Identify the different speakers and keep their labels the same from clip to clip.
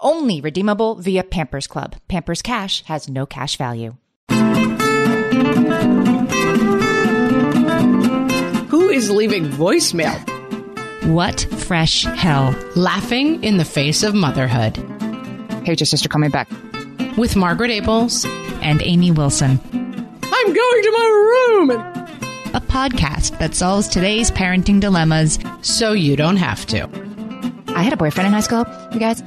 Speaker 1: Only redeemable via Pampers Club. Pampers Cash has no cash value.
Speaker 2: Who is leaving voicemail?
Speaker 1: What fresh hell?
Speaker 2: Laughing in the face of motherhood.
Speaker 1: Hey, your sister, call me back.
Speaker 2: With Margaret Ables
Speaker 1: And Amy Wilson.
Speaker 2: I'm going to my room.
Speaker 1: A podcast that solves today's parenting dilemmas.
Speaker 2: So you don't have to.
Speaker 1: I had a boyfriend in high school, you guys.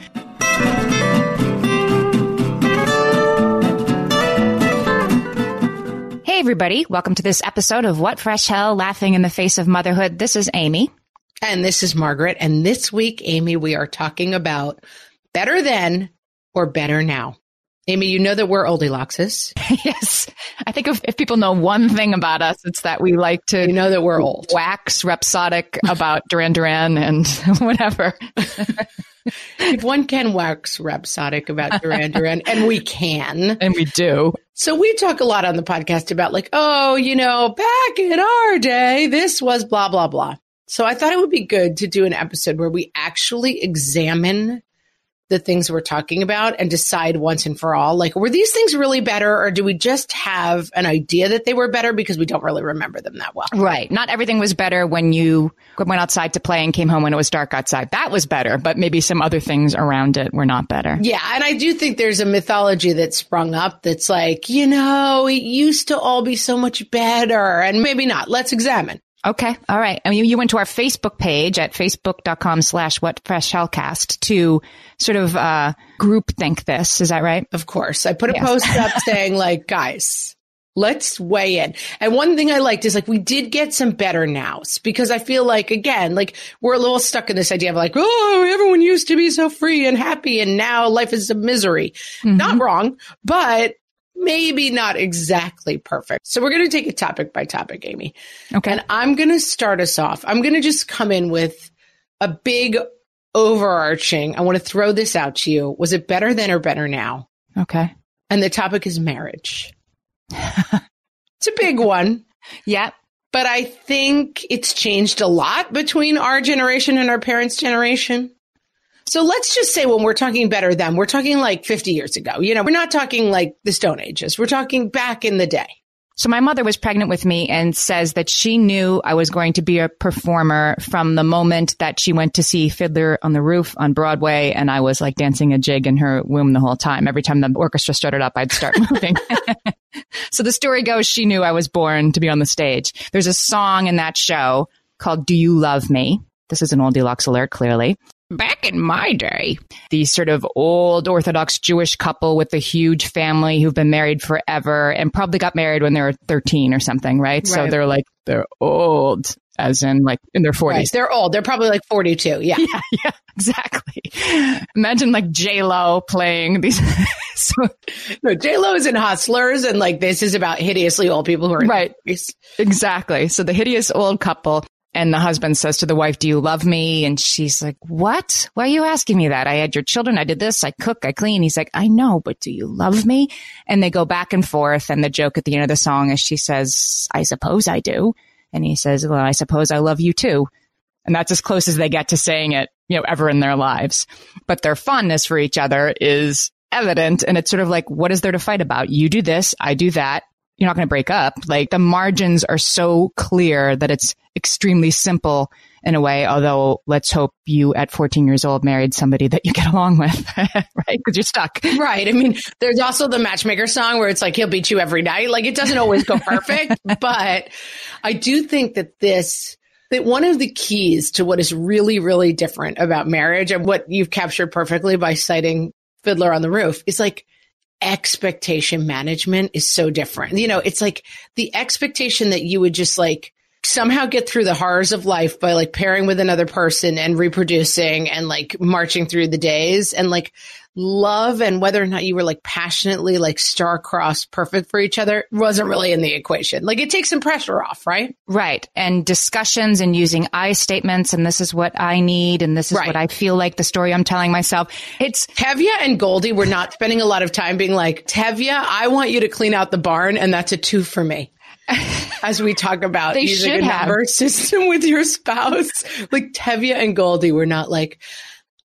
Speaker 1: Hey, everybody. Welcome to this episode of What Fresh Hell Laughing in the Face of Motherhood. This is Amy.
Speaker 2: And this is Margaret. And this week, Amy, we are talking about better then or better now. Amy, you know that we're Oldiloxes.
Speaker 1: yes. I think if, if people know one thing about us, it's that we like to
Speaker 2: You know that we're old.
Speaker 1: wax rhapsodic about Duran Duran and whatever.
Speaker 2: If one can wax rhapsodic about Duran Duran, and we can.
Speaker 1: And we do.
Speaker 2: So we talk a lot on the podcast about like, oh, you know, back in our day, this was blah, blah, blah. So I thought it would be good to do an episode where we actually examine the things we're talking about and decide once and for all, like, were these things really better or do we just have an idea that they were better because we don't really remember them that well?
Speaker 1: Right. Not everything was better when you went outside to play and came home when it was dark outside. That was better, but maybe some other things around it were not better.
Speaker 2: Yeah. And I do think there's a mythology that sprung up that's like, you know, it used to all be so much better and maybe not. Let's examine.
Speaker 1: Okay. All right. I mean, you went to our Facebook page at facebook.com slash what fresh hellcast to sort of, uh, group think this. Is that right?
Speaker 2: Of course. I put a
Speaker 1: Yes.
Speaker 2: post up saying like, guys, let's weigh in. And one thing I liked is like, we did get some better nows because I feel like, again, like we're a little stuck in this idea of like, oh, everyone used to be so free and happy and now life is a misery. Not wrong, but maybe not exactly perfect. So we're going to take it topic by topic, Amy.
Speaker 1: Okay.
Speaker 2: And I'm going to start us off. I'm going to just come in with a big overarching. I want to throw this out to you. Was it better then or better now?
Speaker 1: Okay.
Speaker 2: And the topic is marriage. it's a big one,
Speaker 1: Yeah.
Speaker 2: but I think it's changed a lot between our generation and our parents' generation. So let's just say when we're talking better than, we're talking like 50 years ago. You know, we're not talking like the Stone Ages. We're talking back in the day.
Speaker 1: So my mother was pregnant with me and says that she knew I was going to be a performer from the moment that she went to see Fiddler on the Roof on Broadway. And I was like dancing a jig in her womb the whole time. Every time the orchestra started up, I'd start moving. so the story goes, she knew I was born to be on the stage. There's a song in that show called Do You Love Me? This is an Oldilocks alert, clearly. Back in my day, the sort of old Orthodox Jewish couple with a huge family who've been married forever and probably got married when they were 13 or something, right? So they're like, they're old, as in like in their 40s.
Speaker 2: Right. They're old. They're probably like 42. Yeah.
Speaker 1: Yeah, yeah, exactly. Imagine like J Lo playing these. so,
Speaker 2: No, J Lo is in Hustlers, and like this is about hideously old people who are
Speaker 1: Right.
Speaker 2: their 40s.
Speaker 1: exactly. So the hideous old couple and the husband says to the wife, "Do you love me?" And she's like, "What? Why are you asking me that? I had your children. I did this. I cook. I clean." He's like, "I know, but do you love me?" And they go back and forth. And the joke at the end of the song is she says, "I suppose I do," and he says, "Well, I suppose I love you too." And that's as close as they get to saying it, you know, ever in their lives. But their fondness for each other is evident. And it's sort of like, what is there to fight about? You do this, I do that. You're not going to break up. Like the margins are so clear that it's extremely simple in a way. Although let's hope you at 14 years old married somebody that you get along with, right? Because you're stuck.
Speaker 2: Right. I mean, there's also the matchmaker song where it's like he'll beat you every night. Like it doesn't always go perfect, but I do think that this that one of the keys to what is really, really different about marriage and what you've captured perfectly by citing Fiddler on the Roof is like expectation management is so different. You know, it's like the expectation that you would just like somehow get through the horrors of life by like pairing with another person and reproducing and like marching through the days and like love and whether or not you were like passionately like star-crossed perfect for each other wasn't really in the equation. Like it takes some pressure off, right?
Speaker 1: Right. And discussions and using I statements and this is what I need and this is right. what I feel like the story I'm telling myself. It's
Speaker 2: Tevye and Golde were not spending a lot of time being like, Tevye, I want you to clean out the barn and that's a two for me. As we talk about
Speaker 1: they
Speaker 2: using a
Speaker 1: have.
Speaker 2: number system with your spouse, like Tevye and Golde were not like,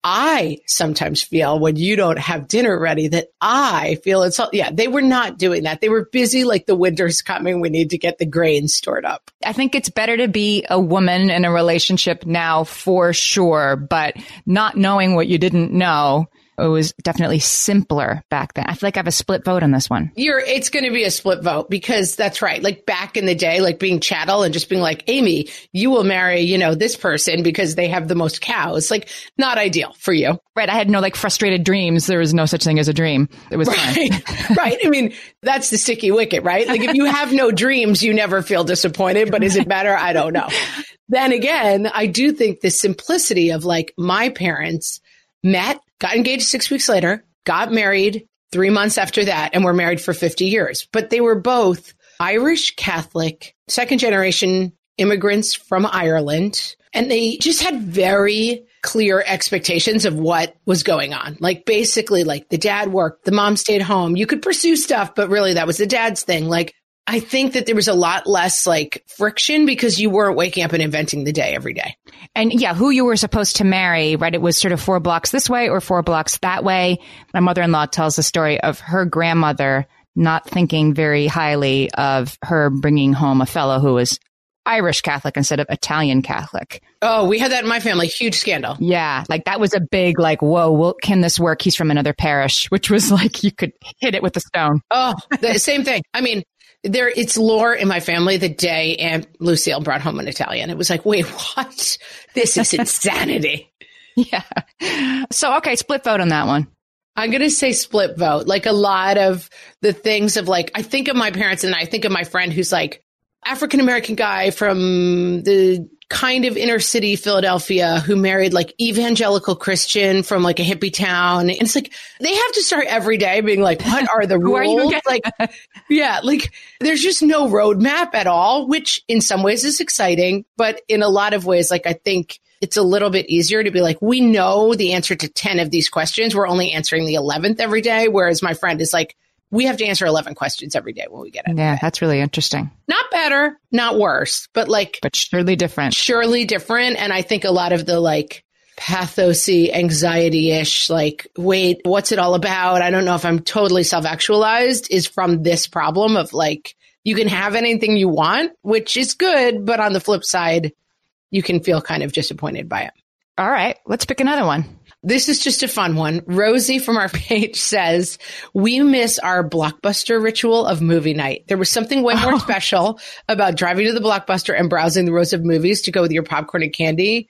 Speaker 2: I sometimes feel when you don't have dinner ready that I feel it's all, yeah, they were not doing that. They were busy like the winter's coming. We need to get the grain stored up.
Speaker 1: I think it's better to be a woman in a relationship now for sure, but not knowing what you didn't know it was definitely simpler back then. I feel like I have a split vote on this one.
Speaker 2: You're, it's going to be a split vote because that's right. Like back in the day, like being chattel and just being like, Amy, you will marry, you know, this person because they have the most cows. Like not ideal for you.
Speaker 1: Right. I had no like frustrated dreams. There was no such thing as a dream. It was
Speaker 2: right. right. I mean, that's the sticky wicket, right? Like if you have no dreams, you never feel disappointed, but is it better? I don't know. Then again, I do think the simplicity of like my parents met got engaged six weeks later, got married three months after that, and were married for 50 years. But they were both Irish Catholic, second generation immigrants from Ireland. And they just had very clear expectations of what was going on. Like basically, like the dad worked, the mom stayed home. You could pursue stuff, but really that was the dad's thing. Like I think that there was a lot less like friction because you weren't waking up and inventing the day every day.
Speaker 1: And yeah, who you were supposed to marry, right? It was sort of four blocks this way or four blocks that way. My mother-in-law tells the story of her grandmother not thinking very highly of her bringing home a fellow who was Irish Catholic instead of Italian Catholic.
Speaker 2: Oh, we had that in my family. Huge scandal.
Speaker 1: Yeah. Like that was a big, like, whoa, well, can this work? He's from another parish, which was like you could hit it with a stone.
Speaker 2: Oh, the same thing. I mean, there it's lore in my family the day Aunt Lucille brought home an Italian. It was like, wait, what? This is insanity.
Speaker 1: yeah. So okay, split vote on that one.
Speaker 2: I'm going to say split vote. Like a lot of the things of like, I think of my parents and I think of my friend who's like African American guy from the kind of inner city Philadelphia who married like evangelical Christian from like a hippie town. And it's like they have to start every day being like, what are the rules? Are like, yeah, like there's just no roadmap at all, which in some ways is exciting, but in a lot of ways, like I think it's a little bit easier to be like, we know the answer to 10 of these questions. We're only answering the 11th every day. Whereas my friend is like, we have to answer 11 questions every day when we get it.
Speaker 1: Yeah, that's really interesting.
Speaker 2: Not better, not worse, but like,
Speaker 1: but surely different.
Speaker 2: Surely different. And I think a lot of the like pathosy, anxiety ish, like, wait, what's it all about? I don't know if I'm totally self actualized is from this problem of like, you can have anything you want, which is good. But on the flip side, you can feel kind of disappointed by it.
Speaker 1: All right, let's pick another one.
Speaker 2: This is just a fun one. Rosie from our page says, we miss our blockbuster ritual of movie night. There was something way more oh. special about driving to the blockbuster and browsing the rows of movies to go with your popcorn and candy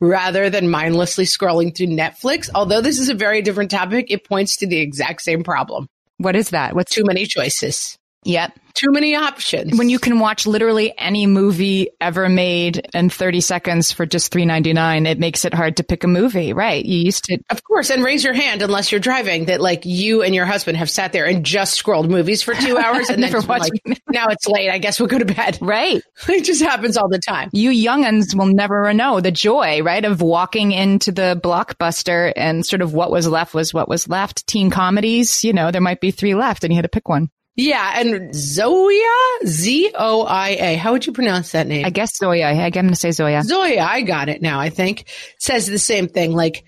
Speaker 2: rather than mindlessly scrolling through Netflix. Although this is a very different topic, it points to the exact same problem.
Speaker 1: What is that? What's
Speaker 2: too many choices?
Speaker 1: Yep
Speaker 2: too many options.
Speaker 1: When you can watch literally any movie ever made in 30 seconds for just 3.99, it makes it hard to pick a movie, right? You used to
Speaker 2: Of course, and raise your hand unless you're driving that like you and your husband have sat there and just scrolled movies for 2 hours and then like, now it's late, I guess we'll go to bed.
Speaker 1: Right.
Speaker 2: It just happens all the time.
Speaker 1: You younguns will never know the joy, right, of walking into the blockbuster and sort of what was left was what was left. Teen comedies, you know, there might be 3 left and you had to pick one.
Speaker 2: Yeah, and Zoya, Z O I A. How would you pronounce that name?
Speaker 1: I guess Zoya. I'm going to say Zoya.
Speaker 2: Zoya, I got it now, I think. Says the same thing, like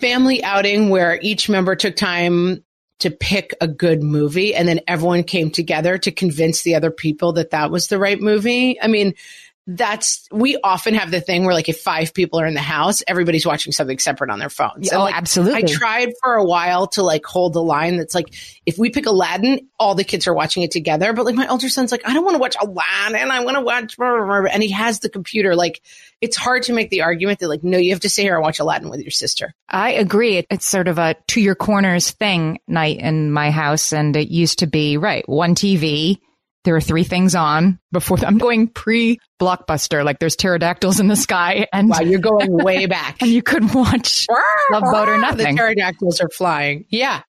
Speaker 2: family outing where each member took time to pick a good movie and then everyone came together to convince the other people that that was the right movie. I mean, that's we often have the thing where like if five people are in the house, everybody's watching something separate on their phones.
Speaker 1: oh,
Speaker 2: like,
Speaker 1: absolutely.
Speaker 2: I tried for a while to like hold the line that's like if we pick Aladdin, all the kids are watching it together. But like my older son's like, I don't want to watch Aladdin, I want to watch blah, blah, blah. and he has the computer. Like it's hard to make the argument that like, no, you have to sit here and watch Aladdin with your sister.
Speaker 1: I agree. It's sort of a to your corners thing night in my house. And it used to be, right, one TV. There are three things on before I'm going pre blockbuster. Like there's pterodactyls in the sky and
Speaker 2: Wow, you're going way back.
Speaker 1: and you could watch Love Boat or nothing.
Speaker 2: The pterodactyls are flying. Yeah.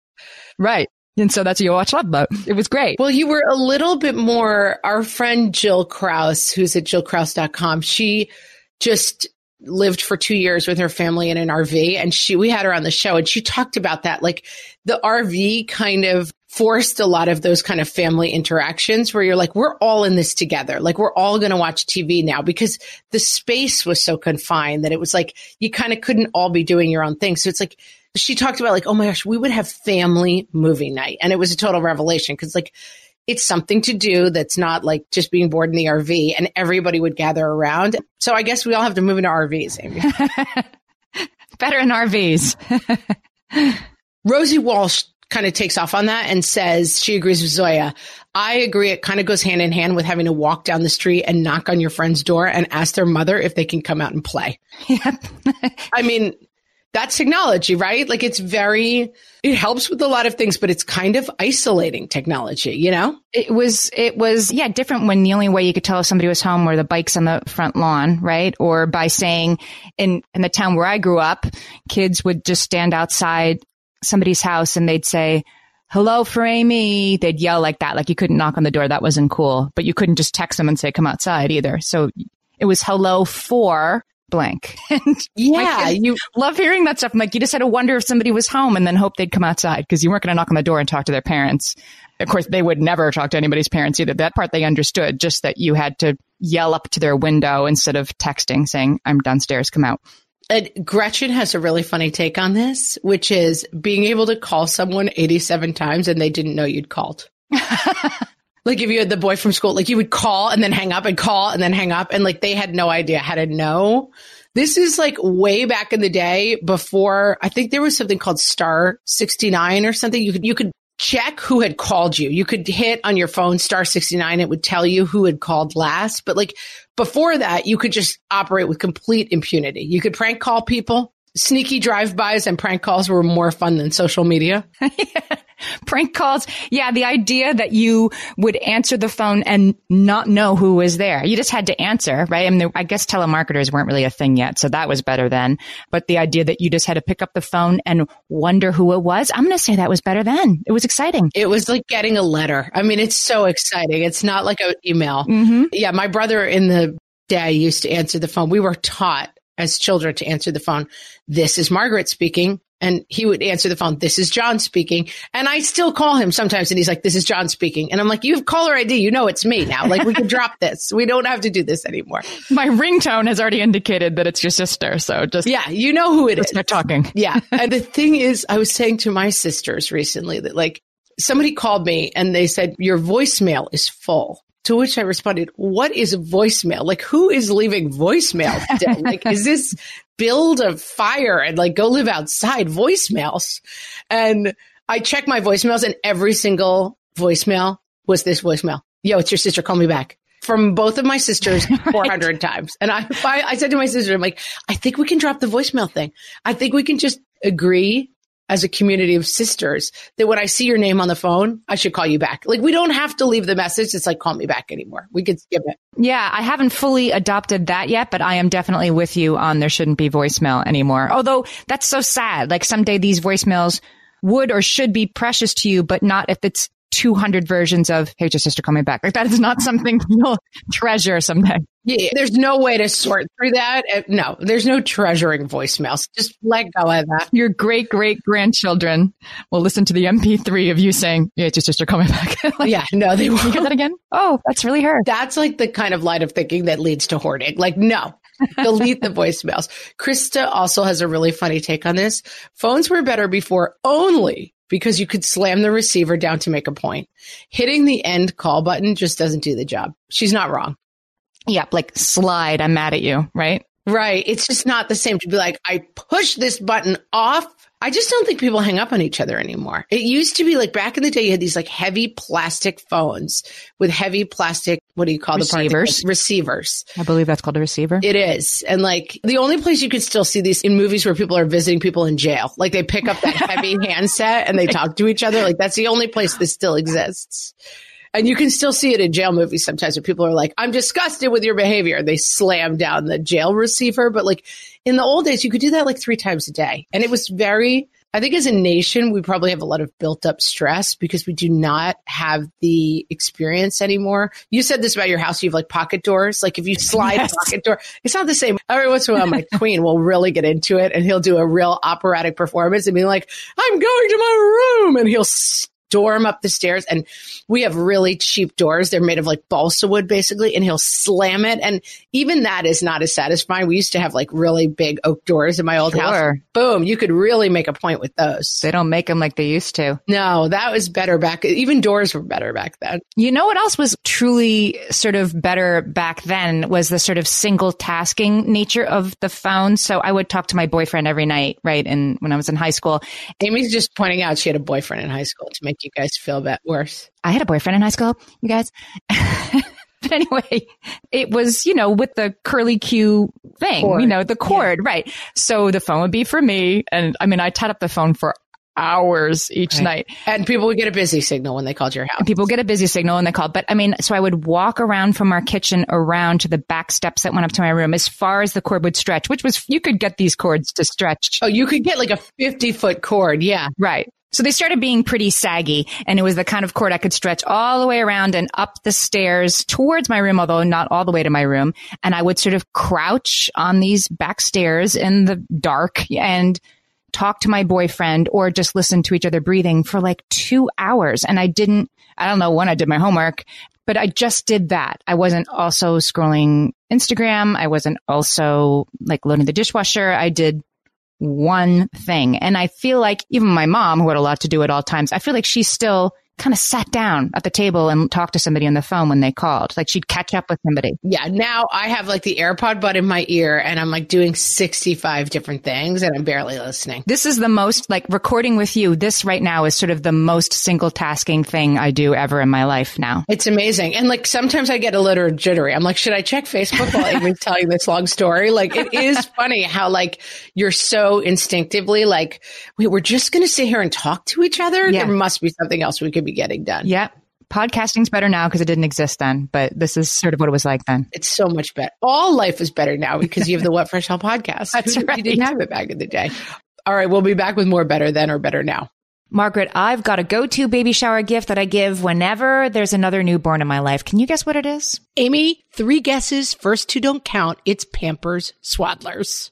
Speaker 1: Right. And so that's you watch Love Boat. It was great.
Speaker 2: Well, you were a little bit more, our friend Jill Kraus, who's at jillkraus.com, she just lived for two years with her family in an RV and she, we had her on the show and she talked about that. Like the RV kind of forced a lot of those kind of family interactions where you're like, we're all in this together. Like we're all going to watch TV now because the space was so confined that it was like, you kind of couldn't all be doing your own thing. So it's like, she talked about like, oh my gosh, we would have family movie night. And it was a total revelation because like, it's something to do that's not like just being bored in the RV and everybody would gather around. So I guess we all have to move into RVs, Amy.
Speaker 1: Better in RVs.
Speaker 2: Rosie Walsh kind of takes off on that and says she agrees with Zoya. I agree. It kind of goes hand in hand with having to walk down the street and knock on your friend's door and ask their mother if they can come out and play.
Speaker 1: yep.
Speaker 2: I mean, that's technology, right? Like it's very, it helps with a lot of things, but it's kind of isolating technology, you know?
Speaker 1: It was, it was, yeah, different when the only way you could tell if somebody was home were the bikes on the front lawn, right? Or by saying in, in the town where I grew up, kids would just stand outside somebody's house and they'd say, hello for Amy. They'd yell like that. Like you couldn't knock on the door. That wasn't cool, but you couldn't just text them and say, come outside either. So it was hello for blank. And
Speaker 2: Yeah. You,
Speaker 1: love hearing that stuff. I'm like, you just had to wonder if somebody was home and then hope they'd come outside because you weren't going to knock on the door and talk to their parents. Of course, they would never talk to anybody's parents either. That part they understood, just that you had to yell up to their window instead of texting saying, I'm downstairs, come out.
Speaker 2: And Gretchen has a really funny take on this, which is being able to call someone 87 times and they didn't know you'd called. like if you had the boy from school, like you would call and then hang up and call and then hang up and like they had no idea how to know. This is like way back in the day before I think there was something called star 69 or something. You could, you could check who had called you. You could hit on your phone star 69. It would tell you who had called last. But like before that, you could just operate with complete impunity. You could prank call people. Sneaky drive-bys and prank calls were more fun than social media.
Speaker 1: Prank calls. Yeah. The idea that you would answer the phone and not know who was there. You just had to answer, right? I mean, I guess telemarketers weren't really a thing yet. So that was better then. But the idea that you just had to pick up the phone and wonder who it was. I'm going to say that was better then. It was exciting.
Speaker 2: It was like getting a letter. I mean, it's so exciting. It's not like an email.
Speaker 1: Mm-hmm.
Speaker 2: Yeah, my brother in the day used to answer the phone. We were taught as children to answer the phone. This is Margaret speaking. And he would answer the phone. This is John speaking. And I still call him sometimes and he's like, this is John speaking. And I'm like, you have caller ID. You know, it's me now. Like we can drop this. We don't have to do this anymore.
Speaker 1: My ringtone has already indicated that it's your sister. So just
Speaker 2: Yeah. You know who it is.
Speaker 1: start talking.
Speaker 2: Yeah. And the thing is, I was saying to my sisters recently that like somebody called me and they said, your voicemail is full. To which I responded, what is voicemail? Like who is leaving voicemail? like, is this build a fire and like go live outside voicemails? And I checked my voicemails and every single voicemail was this voicemail. Yo, it's your sister. Call me back. From both of my sisters 400 times. And I, I, I said to my sister, I'm like, I think we can drop the voicemail thing. I think we can just agree as a community of sisters that when I see your name on the phone, I should call you back. Like we don't have to leave the message. It's like, call me back anymore. We could skip it.
Speaker 1: Yeah, I haven't fully adopted that yet, but I am definitely with you on there shouldn't be voicemail anymore. Although that's so sad. Like someday these voicemails would or should be precious to you, but not if it's 200 versions of, hey, your sister, call me back. Like that is not something you'll treasure someday.
Speaker 2: Yeah, there's no way to sort through that. Uh, No, there's no treasuring voicemails. Just let go of that.
Speaker 1: Your great great grandchildren will listen to the MP3 of you saying, yeah, it's your sister, coming back. like,
Speaker 2: Yeah, no, they won't.
Speaker 1: hear that again? Oh, that's really her.
Speaker 2: That's like the kind of line of thinking that leads to hoarding. Like, no, delete the voicemails. Krista also has a really funny take on this. Phones were better before only because you could slam the receiver down to make a point. Hitting the end call button just doesn't do the job. She's not wrong.
Speaker 1: Yep, like slide, I'm mad at you, right?
Speaker 2: Right. It's just not the same to be like, I push this button off. I just don't think people hang up on each other anymore. It used to be like back in the day, you had these like heavy plastic phones with heavy plastic, what do you call
Speaker 1: Receivers.
Speaker 2: the part? Receivers.
Speaker 1: I believe that's called a receiver.
Speaker 2: It is. And like the only place you can still see these in movies where people are visiting people in jail, like they pick up that heavy handset and they talk to each other. Like that's the only place this still exists. And you can still see it in jail movies sometimes where people are like, I'm disgusted with your behavior. They slam down the jail receiver. But like in the old days, you could do that like three times a day. And it was very, I think as a nation, we probably have a lot of built up stress because we do not have the experience anymore. You said this about your house. You have like pocket doors. Like if you slide
Speaker 1: Yes.
Speaker 2: a pocket door, it's not the same. Every once in a while, my queen will really get into it and he'll do a real operatic performance and be like, I'm going to my room. And he'll storm up the stairs and we have really cheap doors. They're made of like balsa wood basically and he'll slam it. And even that is not as satisfying. We used to have like really big oak doors in my old house. Boom. You could really make a point with those.
Speaker 1: They don't make them like they used to.
Speaker 2: No, that was better back. Even doors were better back then.
Speaker 1: You know what else was truly sort of better back then was the sort of single tasking nature of the phone. So I would talk to my boyfriend every night, right? And when I was in high school,
Speaker 2: Amy's just pointing out she had a boyfriend in high school to make you guys feel that worse.
Speaker 1: I had a boyfriend in high school, you guys. but anyway, it was, you know, with the curly Q thing,
Speaker 2: Cord.
Speaker 1: you know, the cord, right? So the phone would be for me. And I mean, I tied up the phone for hours each
Speaker 2: Right.
Speaker 1: night.
Speaker 2: And people would get a busy signal when they called your house.
Speaker 1: People get a busy signal when they called. But I mean, so I would walk around from our kitchen around to the back steps that went up to my room as far as the cord would stretch, which was, you could get these cords to stretch.
Speaker 2: Oh, you could get like a 50 foot cord. Yeah.
Speaker 1: Right. So they started being pretty saggy and it was the kind of cord I could stretch all the way around and up the stairs towards my room, although not all the way to my room. And I would sort of crouch on these back stairs in the dark and talk to my boyfriend or just listen to each other breathing for like two hours. And I didn't, I don't know when I did my homework, but I just did that. I wasn't also scrolling Instagram. I wasn't also like loading the dishwasher. I did one thing. And I feel like even my mom, who had a lot to do at all times, I feel like she still kind of sat down at the table and talked to somebody on the phone when they called. Like she'd catch up with somebody.
Speaker 2: Yeah. Now I have like the AirPod bud in my ear and I'm like doing 65 different things and I'm barely listening.
Speaker 1: This is the most like recording with you. This right now is sort of the most single tasking thing I do ever in my life now.
Speaker 2: It's amazing. And like sometimes I get a little jittery. I'm like, should I check Facebook while Amy's telling this long story? Like it is funny how like you're so instinctively like, wait, we're just going to sit here and talk to each other.
Speaker 1: Yeah.
Speaker 2: There must be something else we could be getting done.
Speaker 1: Yeah. Podcasting's better now because it didn't exist then, but this is sort of what it was like then.
Speaker 2: It's so much better. All life is better now because you have the What Fresh Hell podcast.
Speaker 1: That's right.
Speaker 2: You didn't have it back in the day. All right. We'll be back with more better then or better now.
Speaker 1: Margaret, I've got a go-to baby shower gift that I give whenever there's another newborn in my life. Can you guess what it is?
Speaker 2: Amy, three guesses. First two don't count. It's Pampers Swaddlers.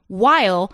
Speaker 1: while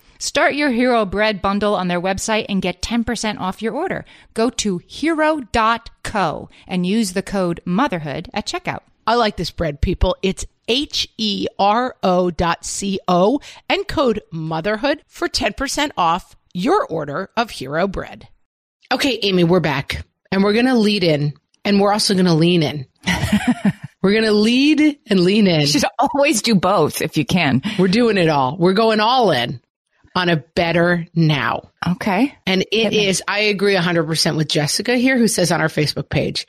Speaker 1: Start your Hero Bread bundle on their website and get 10% off your order. Go to hero.co and use the code motherhood at checkout.
Speaker 2: I like this bread, people. It's H E R O dot C O and code motherhood for 10% off your order of Hero Bread. Okay, Amy, we're back and we're going to lead in and we're also going to lean in. we're going to lead and lean in.
Speaker 1: You should always do both if you can.
Speaker 2: We're doing it all. We're going all in on a better now.
Speaker 1: Okay.
Speaker 2: And it is, I agree 100% with Jessica here, who says on our Facebook page,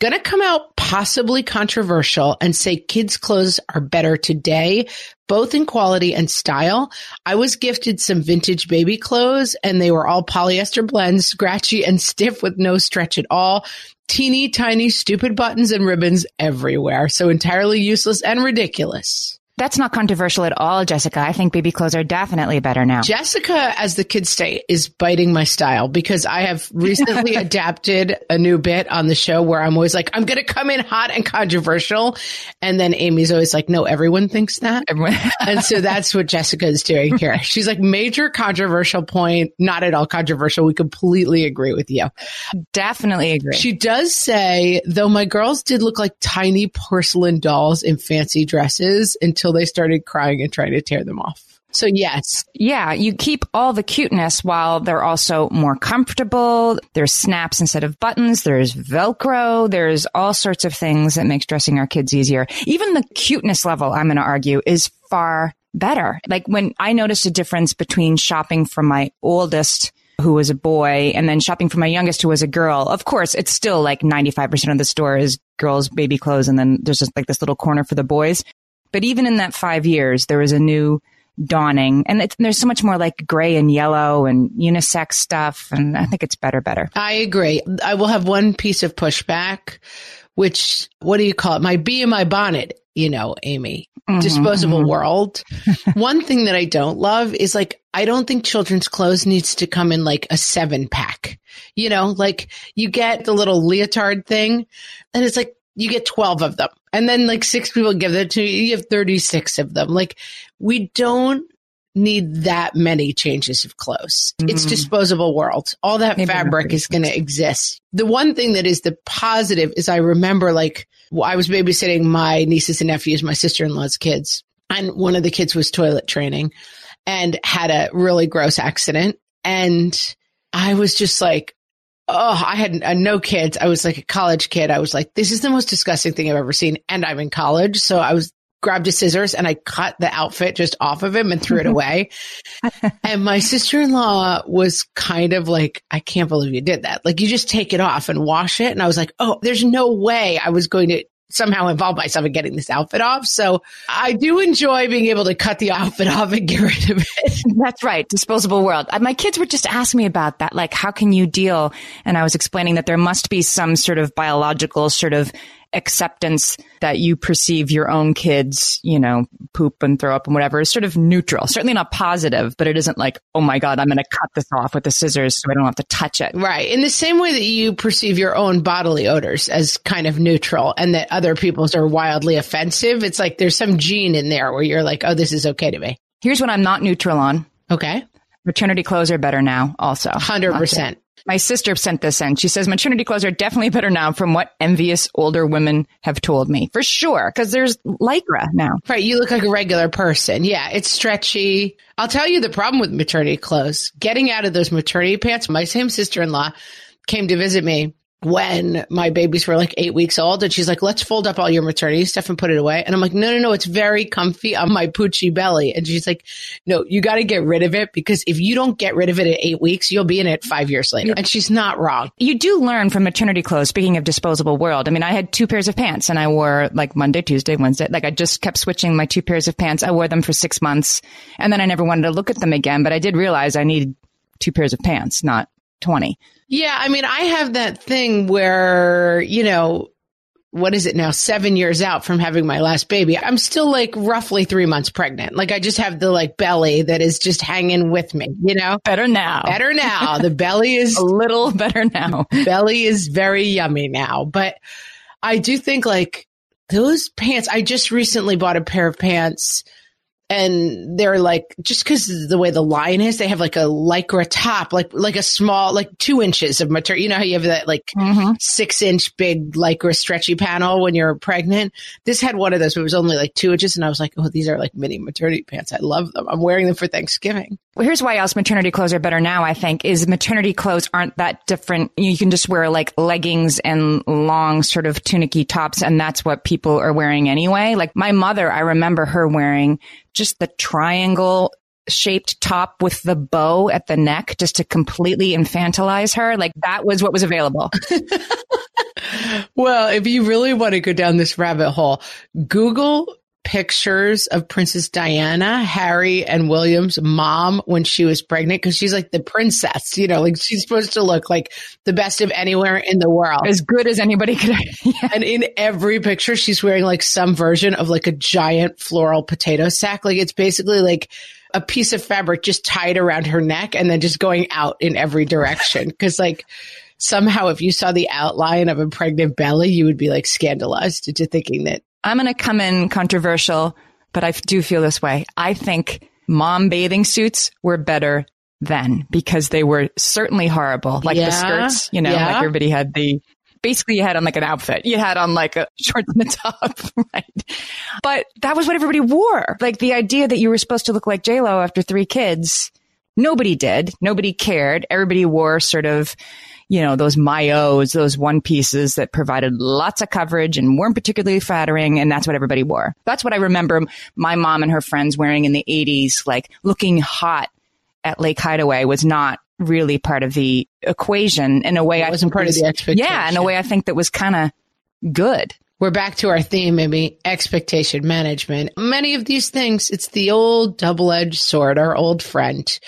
Speaker 2: going to come out possibly controversial and say kids' clothes are better today, both in quality and style. I was gifted some vintage baby clothes and they were all polyester blends, scratchy and stiff with no stretch at all. Teeny tiny stupid buttons and ribbons everywhere. So entirely useless and ridiculous.
Speaker 1: That's not controversial at all, Jessica. I think baby clothes are definitely better now.
Speaker 2: Jessica, as the kids say, is biting my style because I have recently adapted a new bit on the show where I'm always like, I'm going to come in hot and controversial. And then Amy's always like, no, everyone thinks that.
Speaker 1: Everyone.
Speaker 2: and so that's what Jessica is doing here. She's like, major controversial point, not at all controversial. We completely agree with you.
Speaker 1: Definitely agree.
Speaker 2: She does say, though my girls did look like tiny porcelain dolls in fancy dresses until they started crying and trying to tear them off. So yes.
Speaker 1: Yeah, you keep all the cuteness while they're also more comfortable. There's snaps instead of buttons. There's Velcro. There's all sorts of things that makes dressing our kids easier. Even the cuteness level, I'm going to argue, is far better. Like when I noticed a difference between shopping for my oldest who was a boy and then shopping for my youngest who was a girl. Of course, it's still like 95% of the store is girls' baby clothes. And then there's just like this little corner for the boys. But even in that five years, there was a new dawning and there's so much more like gray and yellow and unisex stuff. And I think it's better, better.
Speaker 2: I agree. I will have one piece of pushback, which, what do you call it? My bee in my bonnet, you know, Amy, mm-hmm, disposable mm-hmm. world. one thing that I don't love is like, I don't think children's clothes needs to come in like a seven pack. You know, like you get the little leotard thing and it's like, you get 12 of them. And then like six people give it to you. You have 36 of them. Like we don't need that many changes of clothes. Mm-hmm. It's disposable world. All that Maybe fabric is going to exist. The one thing that is the positive is I remember like I was babysitting my nieces and nephews, my sister-in-law's kids, and one of the kids was toilet training and had a really gross accident. And I was just like, oh, I had uh, no kids. I was like a college kid. I was like, this is the most disgusting thing I've ever seen. And I'm in college. So I was grabbed a scissors and I cut the outfit just off of him and threw it away. and my sister-in-law was kind of like, I can't believe you did that. Like you just take it off and wash it. And I was like, oh, there's no way I was going to somehow involve myself in getting this outfit off. So I do enjoy being able to cut the outfit off and get rid of it.
Speaker 1: That's right. Disposable world. Uh, my kids were just asking me about that. Like, how can you deal? And I was explaining that there must be some sort of biological sort of acceptance that you perceive your own kids, you know, poop and throw up and whatever is sort of neutral. Certainly not positive, but it isn't like, oh my God, I'm going to cut this off with the scissors so I don't have to touch it.
Speaker 2: Right. In the same way that you perceive your own bodily odors as kind of neutral and that other people's are wildly offensive, it's like there's some gene in there where you're like, oh, this is okay to me.
Speaker 1: Here's what I'm not neutral on.
Speaker 2: Okay.
Speaker 1: Maternity clothes are better now, also.
Speaker 2: 100%.
Speaker 1: My sister sent this in. She says maternity clothes are definitely better now from what envious older women have told me. For sure. Cause there's Lycra now.
Speaker 2: Right. You look like a regular person. Yeah. It's stretchy. I'll tell you the problem with maternity clothes. Getting out of those maternity pants. My same sister-in-law came to visit me when my babies were like eight weeks old and she's like, let's fold up all your maternity stuff and put it away. And I'm like, no, no, no, it's very comfy on my poochy belly. And she's like, no, you got to get rid of it because if you don't get rid of it at eight weeks, you'll be in it five years later. And she's not wrong.
Speaker 1: You do learn from maternity clothes. Speaking of disposable world, I mean, I had two pairs of pants and I wore like Monday, Tuesday, Wednesday. Like I just kept switching my two pairs of pants. I wore them for six months and then I never wanted to look at them again, but I did realize I needed two pairs of pants, not 20.
Speaker 2: Yeah, I mean, I have that thing where, you know, what is it now? Seven years out from having my last baby. I'm still like roughly three months pregnant. Like I just have the like belly that is just hanging with me, you know?
Speaker 1: Better now.
Speaker 2: Better now. The belly is
Speaker 1: a little better now.
Speaker 2: belly is very yummy now. But I do think like those pants, I just recently bought a pair of pants and they're like just because the way the line is, they have like a lycra top, like like a small, like two inches of material. You know how you have that like mm-hmm. six inch big lycra stretchy panel when you're pregnant. This had one of those, but it was only like two inches, and I was like, oh, these are like mini maternity pants. I love them. I'm wearing them for Thanksgiving.
Speaker 1: Well, here's why else maternity clothes are better now. I think is maternity clothes aren't that different. You can just wear like leggings and long sort of tunicky tops, and that's what people are wearing anyway. Like my mother, I remember her wearing just the triangle shaped top with the bow at the neck just to completely infantilize her. Like that was what was available.
Speaker 2: well, if you really want to go down this rabbit hole, Google pictures of Princess Diana, Harry and William's mom when she was pregnant because she's like the princess, you know, like she's supposed to look like the best of anywhere in the world.
Speaker 1: As good as anybody could.
Speaker 2: yeah. And in every picture, she's wearing like some version of like a giant floral potato sack. Like it's basically like a piece of fabric just tied around her neck and then just going out in every direction. Cause like, somehow if you saw the outline of a pregnant belly, you would be like scandalized into thinking that
Speaker 1: I'm going to come in controversial, but I do feel this way. I think mom bathing suits were better then because they were certainly horrible. Like yeah, the skirts, you know, yeah. like everybody had the, basically you had on like an outfit. You had on like a shorts on the top, right? But that was what everybody wore. Like the idea that you were supposed to look like JLo after three kids. Nobody did. Nobody cared. Everybody wore sort of, you know, those maillots, those one pieces that provided lots of coverage and weren't particularly flattering. And that's what everybody wore. That's what I remember my mom and her friends wearing in the 80s, like looking hot at Lake Hideaway was not really part of the equation in a way
Speaker 2: it
Speaker 1: I
Speaker 2: wasn't part was, of the expectation.
Speaker 1: Yeah, in a way I think that was kind of good.
Speaker 2: We're back to our theme, maybe expectation management. Many of these things, it's the old double edged sword, our old friend,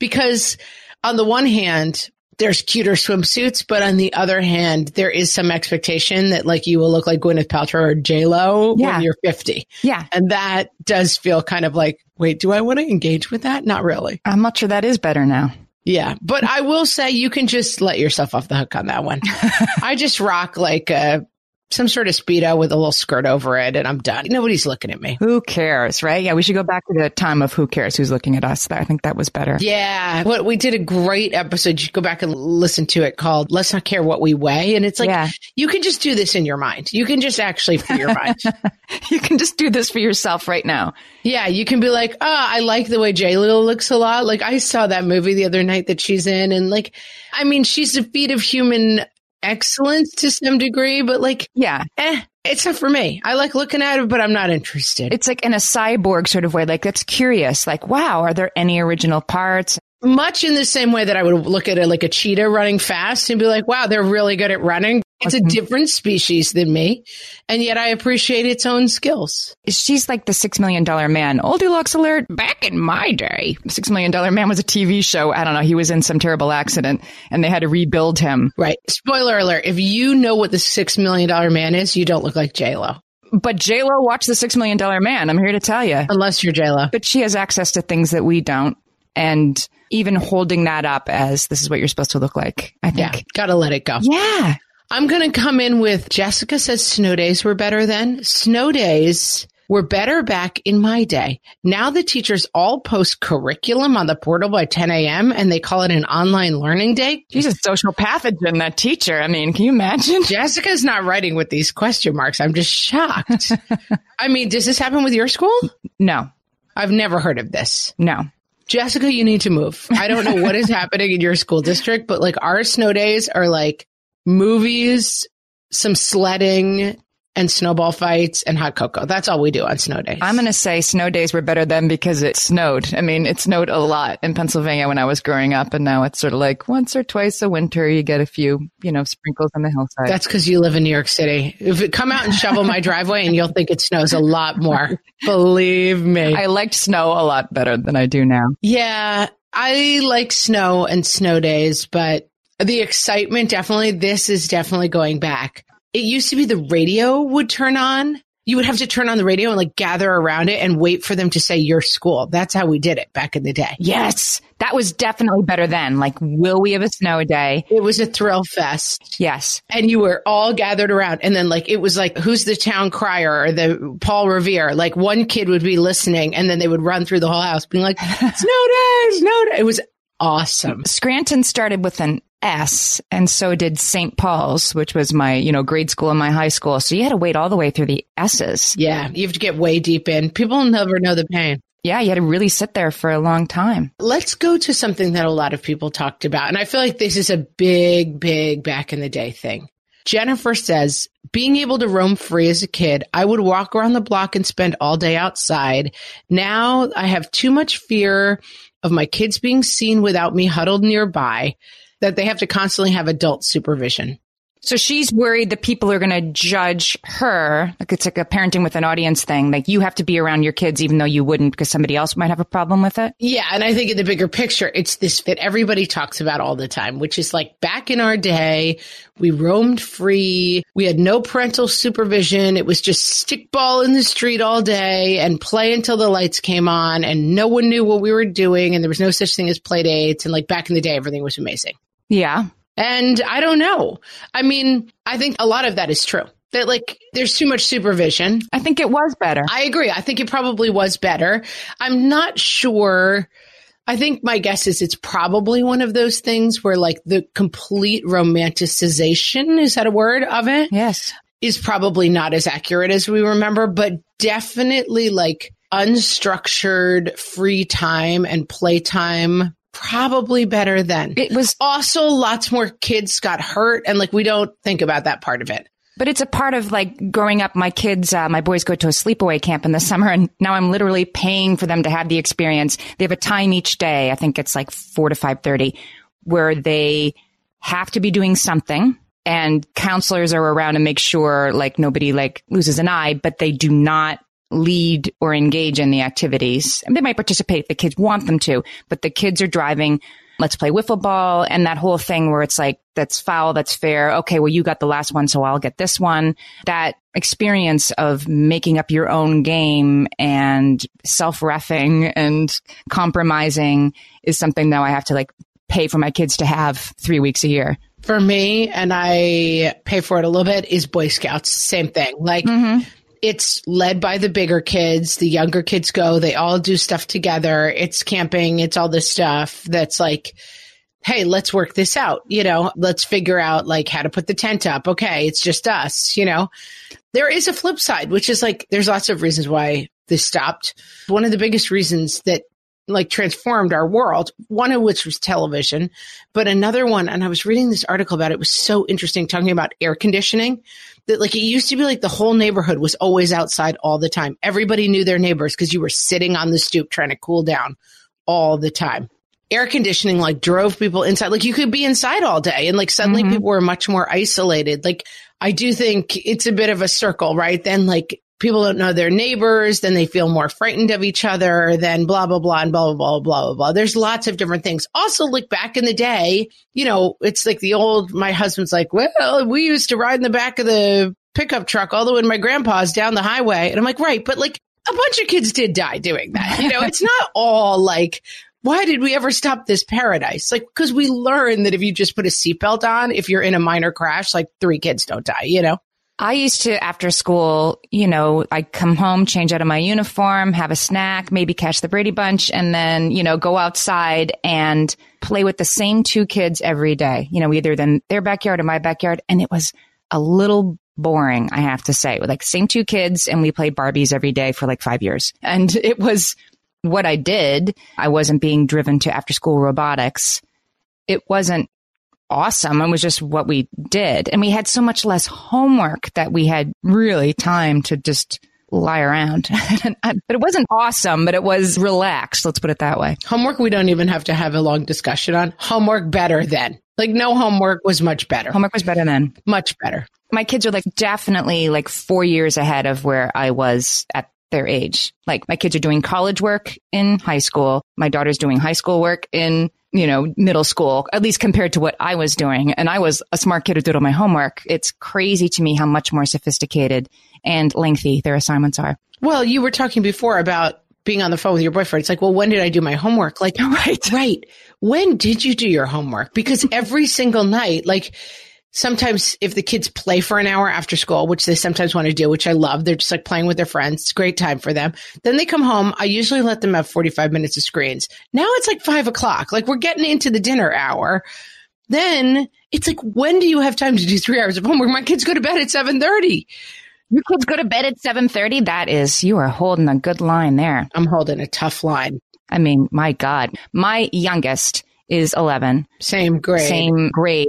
Speaker 2: because on the one hand, there's cuter swimsuits, but on the other hand, there is some expectation that like you will look like Gwyneth Paltrow or J Lo yeah. when you're 50.
Speaker 1: Yeah.
Speaker 2: And that does feel kind of like, wait, do I want to engage with that? Not really.
Speaker 1: I'm not sure that is better now.
Speaker 2: Yeah. But I will say you can just let yourself off the hook on that one. I just rock like a some sort of speedo with a little skirt over it and I'm done. Nobody's looking at me.
Speaker 1: Who cares, right? Yeah, we should go back to the time of who cares who's looking at us. I think that was better.
Speaker 2: Yeah. What we did a great episode. You go back and listen to it called Let's Not Care What We Weigh. And it's like, yeah. you can just do this in your mind. You can just actually for your mind.
Speaker 1: you can just do this for yourself right now.
Speaker 2: Yeah. You can be like, oh, I like the way J Lo looks a lot. Like I saw that movie the other night that she's in and like, I mean, she's a feat of human excellence to some degree, but like,
Speaker 1: yeah,
Speaker 2: eh, it's not for me. I like looking at it, but I'm not interested.
Speaker 1: It's like in a cyborg sort of way. Like that's curious. Like, wow, are there any original parts?
Speaker 2: Much in the same way that I would look at it like a cheetah running fast and be like, wow, they're really good at running. It's a different species than me. And yet I appreciate its own skills.
Speaker 1: She's like the six million dollar man. Oldilocks alert. Back in my day, Six Million Dollar Man was a TV show. I don't know. He was in some terrible accident and they had to rebuild him.
Speaker 2: Right. Spoiler alert. If you know what the six million dollar man is, you don't look like J Lo.
Speaker 1: But J Lo watched the Six Million Dollar Man. I'm here to tell you.
Speaker 2: Unless you're J Lo.
Speaker 1: But she has access to things that we don't. And even holding that up as this is what you're supposed to look like, I think.
Speaker 2: Yeah, gotta let it go.
Speaker 1: Yeah.
Speaker 2: I'm going to come in with Jessica says snow days were better then. Snow days were better back in my day. Now the teachers all post curriculum on the portal by 10 a.m. and they call it an online learning day.
Speaker 1: She's a social pathogen, that teacher. I mean, can you imagine?
Speaker 2: Jessica's not writing with these question marks. I'm just shocked. I mean, does this happen with your school?
Speaker 1: No.
Speaker 2: I've never heard of this.
Speaker 1: No.
Speaker 2: Jessica, you need to move. I don't know what is happening in your school district, but like our snow days are like movies, some sledding, and snowball fights and hot cocoa. That's all we do on snow days.
Speaker 1: I'm going to say snow days were better then because it snowed. I mean, it snowed a lot in Pennsylvania when I was growing up. And now it's sort of like once or twice a winter, you get a few, you know, sprinkles on the hillside.
Speaker 2: That's because you live in New York City. If it come out and shovel my driveway and you'll think it snows a lot more. Believe me.
Speaker 1: I liked snow a lot better than I do now.
Speaker 2: Yeah. I like snow and snow days, but the excitement definitely, this is definitely going back it used to be the radio would turn on. You would have to turn on the radio and like gather around it and wait for them to say your school. That's how we did it back in the day.
Speaker 1: Yes. That was definitely better then. Like, will we have a snow day?
Speaker 2: It was a thrill fest.
Speaker 1: Yes.
Speaker 2: And you were all gathered around. And then like, it was like, who's the town crier or the Paul Revere? Like one kid would be listening and then they would run through the whole house being like, snow day, snow day. It was awesome.
Speaker 1: Scranton started with an S and so did St. Paul's, which was my, you know, grade school and my high school. So you had to wait all the way through the S's.
Speaker 2: Yeah. You have to get way deep in. People never know the pain.
Speaker 1: Yeah, you had to really sit there for a long time.
Speaker 2: Let's go to something that a lot of people talked about. And I feel like this is a big, big back in the day thing. Jennifer says, being able to roam free as a kid, I would walk around the block and spend all day outside. Now I have too much fear of my kids being seen without me huddled nearby that they have to constantly have adult supervision.
Speaker 1: So she's worried that people are going to judge her. Like it's like a parenting with an audience thing. Like you have to be around your kids even though you wouldn't because somebody else might have a problem with it.
Speaker 2: Yeah. And I think in the bigger picture, it's this that everybody talks about all the time, which is like back in our day, we roamed free. We had no parental supervision. It was just stickball in the street all day and play until the lights came on and no one knew what we were doing. And there was no such thing as play dates. And like back in the day, everything was amazing.
Speaker 1: Yeah.
Speaker 2: And I don't know. I mean, I think a lot of that is true. That like there's too much supervision.
Speaker 1: I think it was better.
Speaker 2: I agree. I think it probably was better. I'm not sure. I think my guess is it's probably one of those things where like the complete romanticization, is that a word of it?
Speaker 1: Yes.
Speaker 2: Is probably not as accurate as we remember, but definitely like unstructured free time and playtime probably better then.
Speaker 1: It was
Speaker 2: also lots more kids got hurt and like we don't think about that part of it.
Speaker 1: But it's a part of like growing up. My kids, uh, my boys go to a sleepaway camp in the summer and now I'm literally paying for them to have the experience. They have a time each day. I think it's like four to 530 where they have to be doing something and counselors are around to make sure like nobody like loses an eye, but they do not lead or engage in the activities. And they might participate if the kids want them to, but the kids are driving. Let's play wiffle ball and that whole thing where it's like, that's foul, that's fair. Okay, well, you got the last one, so I'll get this one. That experience of making up your own game and self refing and compromising is something that I have to like pay for my kids to have three weeks a year.
Speaker 2: For me, and I pay for it a little bit, is Boy Scouts. Same thing. Like, mm-hmm it's led by the bigger kids. The younger kids go, they all do stuff together. It's camping. It's all this stuff that's like, Hey, let's work this out. You know, let's figure out like how to put the tent up. Okay. It's just us, you know, there is a flip side, which is like, there's lots of reasons why this stopped. One of the biggest reasons that like transformed our world, one of which was television, but another one, and I was reading this article about it, it was so interesting talking about air conditioning that like it used to be like the whole neighborhood was always outside all the time. Everybody knew their neighbors because you were sitting on the stoop trying to cool down all the time. Air conditioning like drove people inside. Like you could be inside all day and like suddenly mm-hmm. people were much more isolated. Like I do think it's a bit of a circle, right? Then like people don't know their neighbors, then they feel more frightened of each other, then blah, blah, blah, and blah, blah, blah, blah, blah, blah. There's lots of different things. Also, like back in the day, you know, it's like the old, my husband's like, well, we used to ride in the back of the pickup truck all the way to my grandpa's down the highway. And I'm like, right, but like a bunch of kids did die doing that. You know, it's not all like, why did we ever stop this paradise? Like, cause we learned that if you just put a seatbelt on, if you're in a minor crash, like three kids don't die, you know?
Speaker 1: I used to, after school, you know, I'd come home, change out of my uniform, have a snack, maybe catch the Brady Bunch, and then, you know, go outside and play with the same two kids every day, you know, either in their backyard or my backyard. And it was a little boring, I have to say. Like, same two kids, and we played Barbies every day for like five years. And it was what I did. I wasn't being driven to after school robotics. It wasn't awesome. It was just what we did. And we had so much less homework that we had really time to just lie around. but it wasn't awesome, but it was relaxed. Let's put it that way.
Speaker 2: Homework, we don't even have to have a long discussion on. Homework better then. Like no homework was much better.
Speaker 1: Homework was better then.
Speaker 2: Much better.
Speaker 1: My kids are like definitely like four years ahead of where I was at their age. Like my kids are doing college work in high school. My daughter's doing high school work in, you know, middle school, at least compared to what I was doing. And I was a smart kid who did all my homework. It's crazy to me how much more sophisticated and lengthy their assignments are.
Speaker 2: Well, you were talking before about being on the phone with your boyfriend. It's like, well, when did I do my homework? Like,
Speaker 1: right,
Speaker 2: right. When did you do your homework? Because every single night, like, sometimes if the kids play for an hour after school, which they sometimes want to do, which I love, they're just like playing with their friends. It's great time for them. Then they come home. I usually let them have 45 minutes of screens. Now it's like five o'clock. Like we're getting into the dinner hour. Then it's like, when do you have time to do three hours of homework? My kids go to bed at 730.
Speaker 1: Your kids go to bed at 7:30. That is, you are holding a good line there.
Speaker 2: I'm holding a tough line.
Speaker 1: I mean, my God, my youngest is 11.
Speaker 2: Same grade.
Speaker 1: Same grade.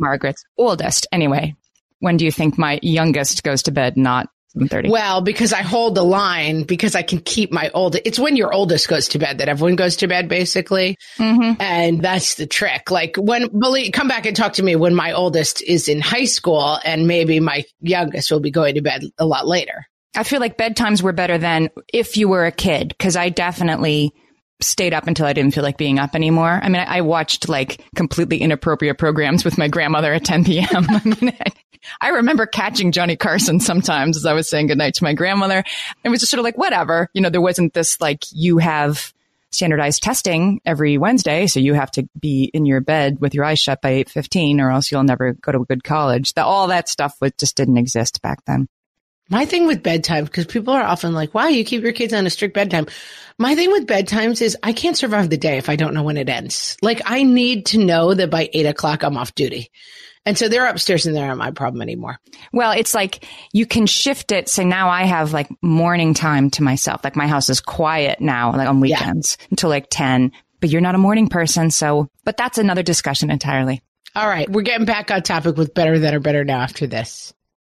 Speaker 1: Margaret's oldest. Anyway, when do you think my youngest goes to bed? Not 7:30.
Speaker 2: Well, because I hold the line because I can keep my old. It's when your oldest goes to bed that everyone goes to bed, basically,
Speaker 1: mm-hmm.
Speaker 2: and that's the trick. Like when believe, come back and talk to me when my oldest is in high school, and maybe my youngest will be going to bed a lot later.
Speaker 1: I feel like bedtimes were better than if you were a kid because I definitely stayed up until I didn't feel like being up anymore. I mean, I watched like completely inappropriate programs with my grandmother at 10 p.m. I I remember catching Johnny Carson sometimes as I was saying goodnight to my grandmother. It was just sort of like, whatever. You know, there wasn't this like, you have standardized testing every Wednesday. So you have to be in your bed with your eyes shut by 8.15 or else you'll never go to a good college. The, all that stuff was, just didn't exist back then.
Speaker 2: My thing with bedtime, because people are often like, wow, you keep your kids on a strict bedtime. My thing with bedtimes is I can't survive the day if I don't know when it ends. Like I need to know that by eight o'clock I'm off duty. And so they're upstairs and they're not my problem anymore.
Speaker 1: Well, it's like you can shift it. So now I have like morning time to myself. Like my house is quiet now, like on weekends yeah. until like 10, but you're not a morning person. So, but that's another discussion entirely.
Speaker 2: All right. We're getting back on topic with better than or better now after this.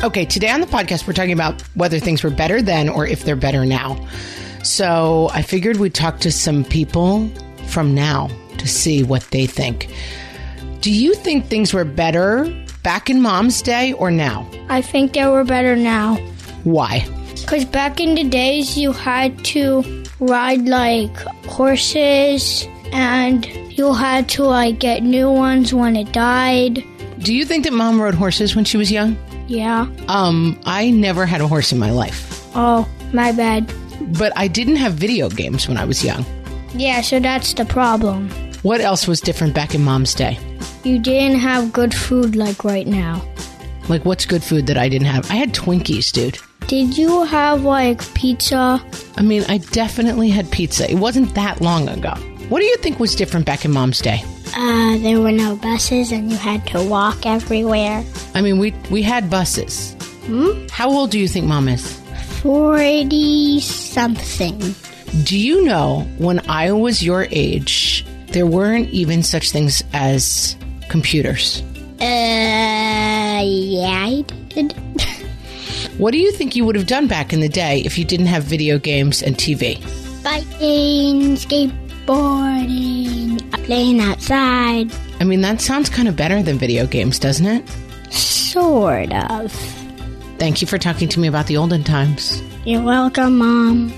Speaker 2: Okay, today on the podcast, we're talking about whether things were better then or if they're better now. So I figured we'd talk to some people from now to see what they think. Do you think things were better back in mom's day or now?
Speaker 3: I think they were better now.
Speaker 2: Why?
Speaker 3: Because back in the days, you had to ride like horses and you had to like get new ones when it died.
Speaker 2: Do you think that mom rode horses when she was young?
Speaker 3: Yeah.
Speaker 2: Um, I never had a horse in my life,
Speaker 3: Oh, my bad.
Speaker 2: but I didn't have video games when I was young.
Speaker 3: Yeah, so that's the problem.
Speaker 2: What else was different back in mom's day?
Speaker 3: You didn't have good food like right now.
Speaker 2: Like, what's good food that I didn't have? I had Twinkies, dude.
Speaker 3: Did you have like pizza?
Speaker 2: I mean, I definitely had pizza. It wasn't that long ago. What do you think was different back in mom's day?
Speaker 3: Uh, there were no buses and you had to walk everywhere.
Speaker 2: I mean, we we had buses.
Speaker 3: Hmm?
Speaker 2: How old do you think mom is?
Speaker 3: 40 something.
Speaker 2: Do you know when I was your age, there weren't even such things as computers?
Speaker 3: Uh, yeah, I did.
Speaker 2: What do you think you would have done back in the day if you didn't have video games and TV?
Speaker 3: Biking, skateboarding, playing outside.
Speaker 2: I mean, that sounds kind of better than video games, doesn't it?
Speaker 3: Sort of.
Speaker 2: Thank you for talking to me about the olden times.
Speaker 3: You're welcome, Mom.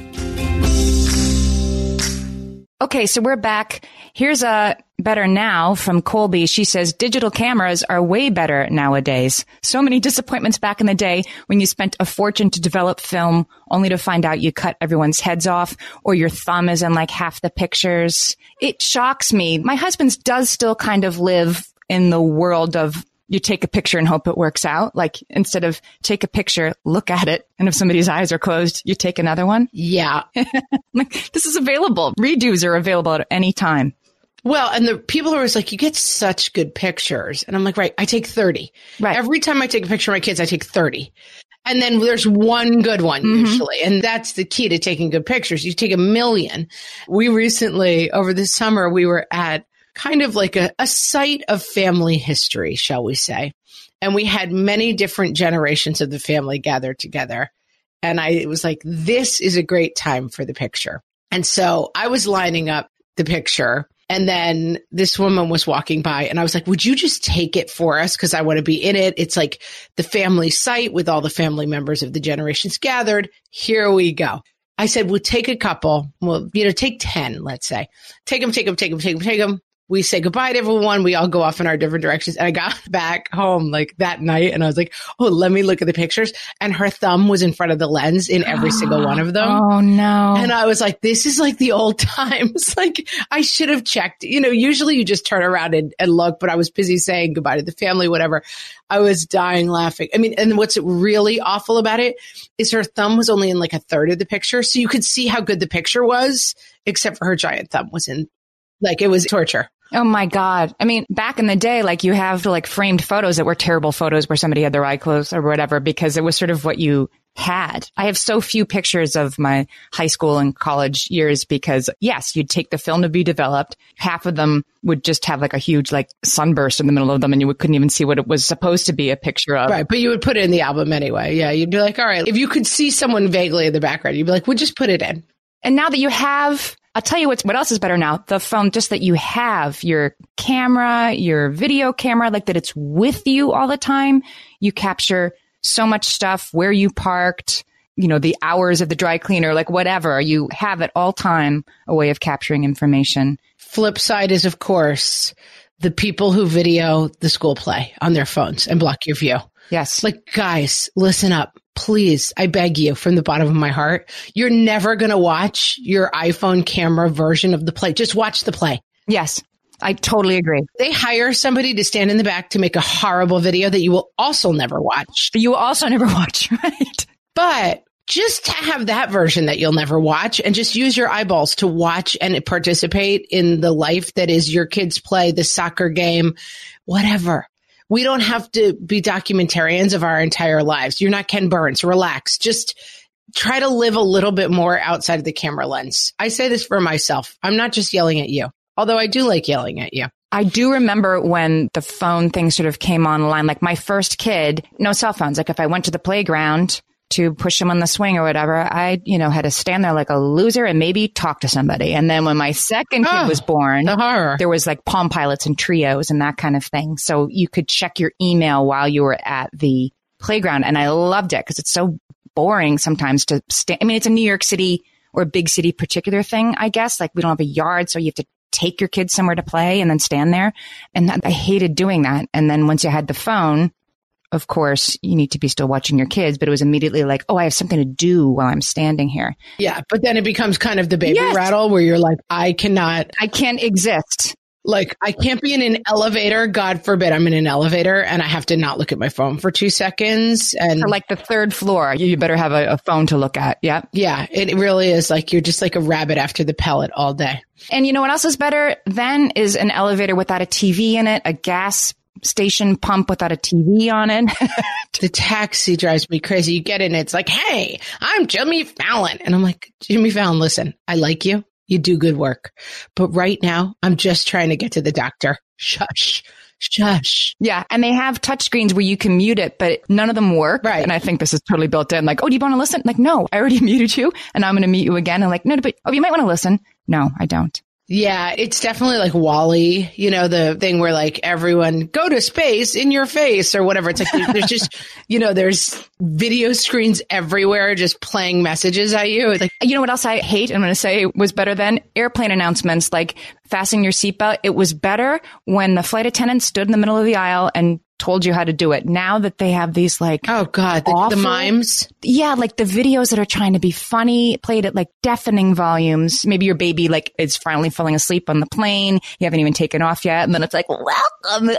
Speaker 1: Okay, so we're back. Here's a better now from Colby. She says digital cameras are way better nowadays. So many disappointments back in the day when you spent a fortune to develop film only to find out you cut everyone's heads off or your thumb is in like half the pictures. It shocks me. My husband's does still kind of live in the world of you take a picture and hope it works out. Like instead of take a picture, look at it. And if somebody's eyes are closed, you take another one.
Speaker 2: Yeah.
Speaker 1: Like this is available. Redos are available at any time.
Speaker 2: Well, and the people are always like, you get such good pictures. And I'm like, right, I take 30.
Speaker 1: Right.
Speaker 2: Every time I take a picture of my kids, I take 30. And then there's one good one mm-hmm. usually. And that's the key to taking good pictures. You take a million. We recently, over the summer, we were at kind of like a, a site of family history, shall we say. And we had many different generations of the family gathered together. And I was like, this is a great time for the picture. And so I was lining up the picture. And then this woman was walking by and I was like, would you just take it for us? Cause I want to be in it. It's like the family site with all the family members of the generations gathered. Here we go. I said, we'll take a couple. We'll, you know, take 10, let's say. Take them, take them, take them, take them, take them. We say goodbye to everyone. We all go off in our different directions. And I got back home like that night and I was like, oh, let me look at the pictures. And her thumb was in front of the lens in every single one of them.
Speaker 1: Oh no.
Speaker 2: And I was like, this is like the old times. like I should have checked, you know, usually you just turn around and, and look, but I was busy saying goodbye to the family, whatever. I was dying laughing. I mean, and what's really awful about it is her thumb was only in like a third of the picture. So you could see how good the picture was, except for her giant thumb was in, like it was torture.
Speaker 1: Oh my God. I mean, back in the day, like you have like framed photos that were terrible photos where somebody had their eye closed or whatever because it was sort of what you had. I have so few pictures of my high school and college years because yes, you'd take the film to be developed. Half of them would just have like a huge like sunburst in the middle of them and you couldn't even see what it was supposed to be a picture of.
Speaker 2: Right. But you would put it in the album anyway. Yeah. You'd be like, all right, if you could see someone vaguely in the background, you'd be like, we'll just put it in.
Speaker 1: And now that you have, I'll tell you what's, what else is better now. The phone, just that you have your camera, your video camera, like that it's with you all the time. You capture so much stuff, where you parked, you know, the hours of the dry cleaner, like whatever. You have at all time a way of capturing information.
Speaker 2: Flip side is, of course, the people who video the school play on their phones and block your view.
Speaker 1: Yes.
Speaker 2: Like, guys, listen up. Please, I beg you from the bottom of my heart. You're never going to watch your iPhone camera version of the play. Just watch the play.
Speaker 1: yes. I totally agree.
Speaker 2: They hire somebody to stand in the back to make a horrible video that you will also never watch.
Speaker 1: You also never watch, right?
Speaker 2: But just to have that version that you'll never watch and just use your eyeballs to watch and participate in the life that is your kids play, the soccer game, whatever. We don't have to be documentarians of our entire lives. You're not Ken Burns. Relax. Just try to live a little bit more outside of the camera lens. I say this for myself. I'm not just yelling at you, although I do like yelling at you.
Speaker 1: I do remember when the phone thing sort of came online. Like my first kid, no cell phones. Like if I went to the playground to push him on the swing or whatever, I, you know, had to stand there like a loser and maybe talk to somebody. And then when my second kid
Speaker 2: Oh,
Speaker 1: was born,
Speaker 2: The
Speaker 1: there was like Palm Pilots and Treos and that kind of thing. So you could check your email while you were at the playground. And I loved it because it's so boring sometimes to stay. I mean, it's a New York City or a big city particular thing, I guess. Like we don't have a yard, so you have to take your kids somewhere to play and then stand there. And that, I hated doing that. And then once you had the phone, of course, you need to be still watching your kids, but it was immediately like, oh, I have something to do while I'm standing here.
Speaker 2: Yeah. But then it becomes kind of the baby
Speaker 1: Yes.
Speaker 2: rattle where you're like, I cannot,
Speaker 1: I can't exist.
Speaker 2: like, I can't be in an elevator. God forbid I'm in an elevator and I have to not look at my phone for two seconds. And
Speaker 1: For like the third floor, you better have a, a phone to look at. Yeah.
Speaker 2: yeah, it really is like you're just like a rabbit after the pellet all day.
Speaker 1: And you know what else is better then is an elevator without a TV in it, a gas station pump without a TV on it.
Speaker 2: The taxi drives me crazy. You get in, it's like, hey, I'm Jimmy Fallon. And I'm like, Jimmy Fallon, listen, I like you. You do good work. But right now, I'm just trying to get to the doctor. Shush, shush.
Speaker 1: yeah. And they have touchscreens where you can mute it, but none of them work.
Speaker 2: Right.
Speaker 1: And I think this is totally built in. Like, oh, do you want to listen? Like, no, I already muted you and I'm going to mute you again. And like, no, but, oh, you might want to listen. No, I don't.
Speaker 2: Yeah, it's definitely like WALL-E, you know, the thing where like everyone go to space in your face or whatever. It's like there's just, you know, there's video screens everywhere just playing messages at you. It's like,
Speaker 1: You know what else I hate? I'm going to say was better than airplane announcements like fasten your seatbelt. It was better when the flight attendant stood in the middle of the aisle and told you how to do it. Now that they have these like,
Speaker 2: oh God, the, the mimes.
Speaker 1: yeah, like the videos that are trying to be funny, played at like deafening volumes. Maybe your baby like is finally falling asleep on the plane. You haven't even taken off yet. And then it's like, welcome.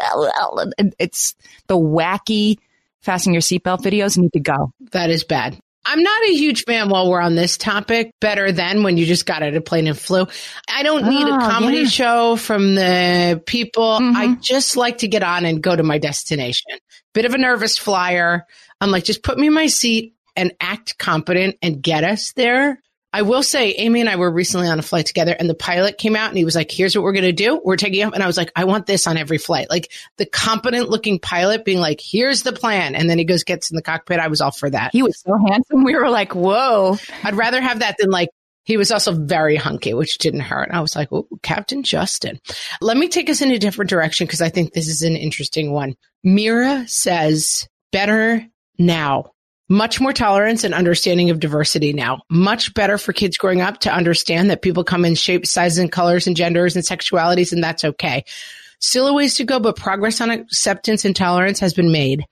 Speaker 1: It's the wacky fasten your seatbelt videos need to go.
Speaker 2: That is bad. I'm not a huge fan while we're on this topic. Better than when you just got out of plane and flew. I don't need a
Speaker 1: Oh,
Speaker 2: comedy
Speaker 1: yeah.
Speaker 2: show from the people.
Speaker 1: Mhm.
Speaker 2: I just like to get on and go to my destination. Bit of a nervous flyer. I'm like, just put me in my seat and act competent and get us there. I will say, Amy and I were recently on a flight together and the pilot came out and he was like, here's what we're going to do. We're taking off. And I was like, I want this on every flight. Like the competent looking pilot being like, here's the plan. And then he goes, gets in the cockpit. I was all for that.
Speaker 1: He was so handsome. We were like, whoa.
Speaker 2: I'd rather have that than like, he was also very hunky, which didn't hurt. I was like, oh, Captain Justin. Let me take us in a different direction because I think this is an interesting one. Mira says, better now. Much more tolerance and understanding of diversity now. Much better for kids growing up to understand that people come in shapes, sizes, and colors and genders and sexualities, and that's okay. Still a ways to go, but progress on acceptance and tolerance has been made.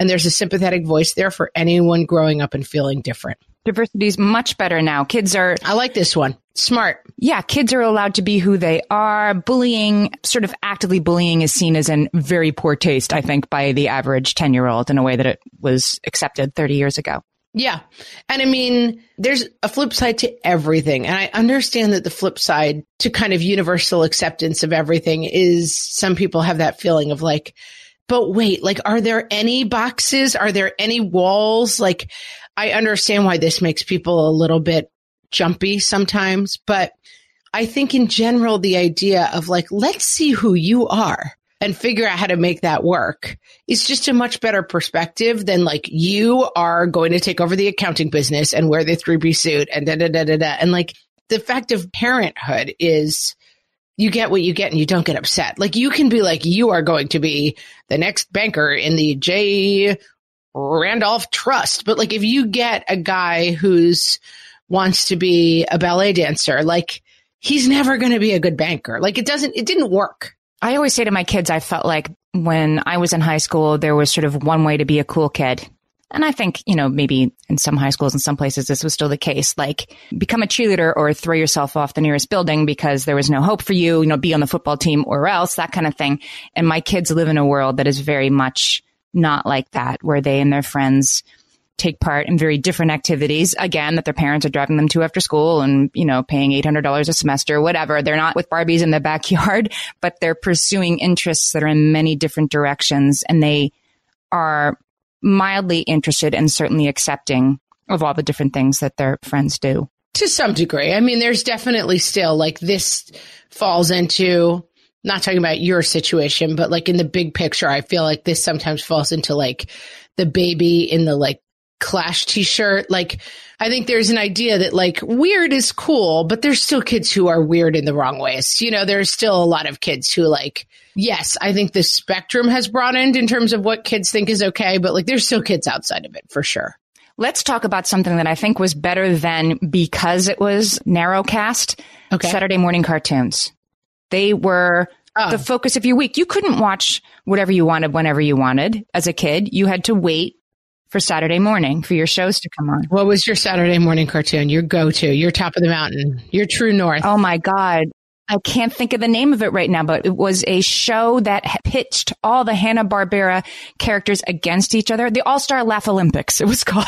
Speaker 2: And there's a sympathetic voice there for anyone growing up and feeling different.
Speaker 1: Diversity is much better now. Kids are,
Speaker 2: I like this one. Smart.
Speaker 1: yeah, kids are allowed to be who they are. Bullying, sort of actively bullying is seen as in very poor taste, I think, by the average 10 year old in a way that it was accepted 30 years ago.
Speaker 2: Yeah. And I mean, there's a flip side to everything. And I understand that the flip side to kind of universal acceptance of everything is some people have that feeling of like, but wait, like, are there any boxes? Are there any walls? Like, I understand why this makes people a little bit jumpy sometimes, but I think in general, the idea of like, let's see who you are and figure out how to make that work is just a much better perspective than like you are going to take over the accounting business and wear the 3B suit and da da da da da. And like the fact of parenthood is you get what you get and you don't get upset. Like you can be like, you are going to be the next banker in the J Randolph Trust. But like if you get a guy who's wants to be a ballet dancer, like he's never going to be a good banker. Like it doesn't, it didn't work.
Speaker 1: I always say to my kids, I felt like when I was in high school, there was sort of one way to be a cool kid. And I think, you know, maybe in some high schools, in some places, this was still the case. Like become a cheerleader or throw yourself off the nearest building because there was no hope for you, you know, be on the football team or else, that kind of thing. And my kids live in a world that is very much not like that, where they and their friends take part in very different activities. Again, that their parents are driving them to after school and, you know, paying $800 a semester, whatever. They're not with Barbies in the backyard, but they're pursuing interests that are in many different directions and they are mildly interested and certainly accepting of all the different things that their friends do.
Speaker 2: To some degree. I mean, there's definitely still like this falls into not talking about your situation, but like in the big picture, I feel like this sometimes falls into like the baby in the like clash t-shirt. Like I think there's an idea that like weird is cool, but there's still kids who are weird in the wrong ways. You know, there's still a lot of kids who like, yes, I think the spectrum has broadened in terms of what kids think is okay, but like there's still kids outside of it for sure.
Speaker 1: Let's talk about something that I think was better than because it was narrowcast.
Speaker 2: Okay.
Speaker 1: Saturday morning cartoons. They were
Speaker 2: Oh.
Speaker 1: the focus of your week. You couldn't watch whatever you wanted whenever you wanted as a kid. You had to wait for Saturday morning for your shows to come on.
Speaker 2: What was your Saturday morning cartoon? Your go-to, your top of the mountain, your true north.
Speaker 1: Oh my God. I can't think of the name of it right now, but it was a show that pitched all the Hanna-Barbera characters against each other. The All-Star Laff-A-Lympics, it was called.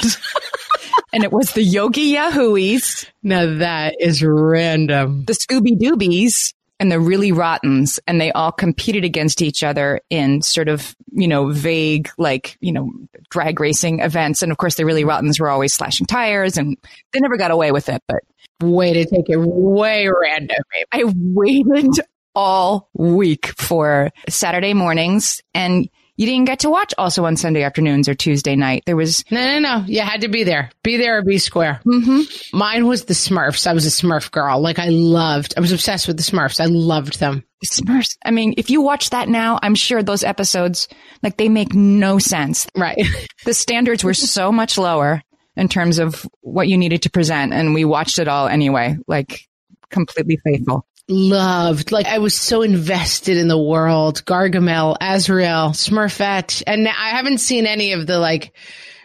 Speaker 1: and it was the Yogi Yahooeys,
Speaker 2: Now that is random.
Speaker 1: the Scooby Doobies, and the Really Rottens. And they all competed against each other in sort of, you know, vague, like, you know, drag racing events. And of course, the Really Rottens were always slashing tires and they never got away with it, but
Speaker 2: Way to take it way random. babe.
Speaker 1: I waited all week for Saturday mornings and you didn't get to watch also on Sunday afternoons or Tuesday night. There was,
Speaker 2: No, no, no. You had to be there. Be there or be square.
Speaker 1: mm-hmm.
Speaker 2: Mine was the Smurfs. I was a Smurf girl. Like I loved, I was obsessed with the Smurfs. I loved them.
Speaker 1: Smurfs. I mean, if you watch that now, I'm sure those episodes, like they make no sense.
Speaker 2: Right.
Speaker 1: The standards were so much lower in terms of what you needed to present. And we watched it all anyway, like completely faithful.
Speaker 2: Loved. Like I was so invested in the world. Gargamel, Azrael, Smurfette, and I haven't seen any of the like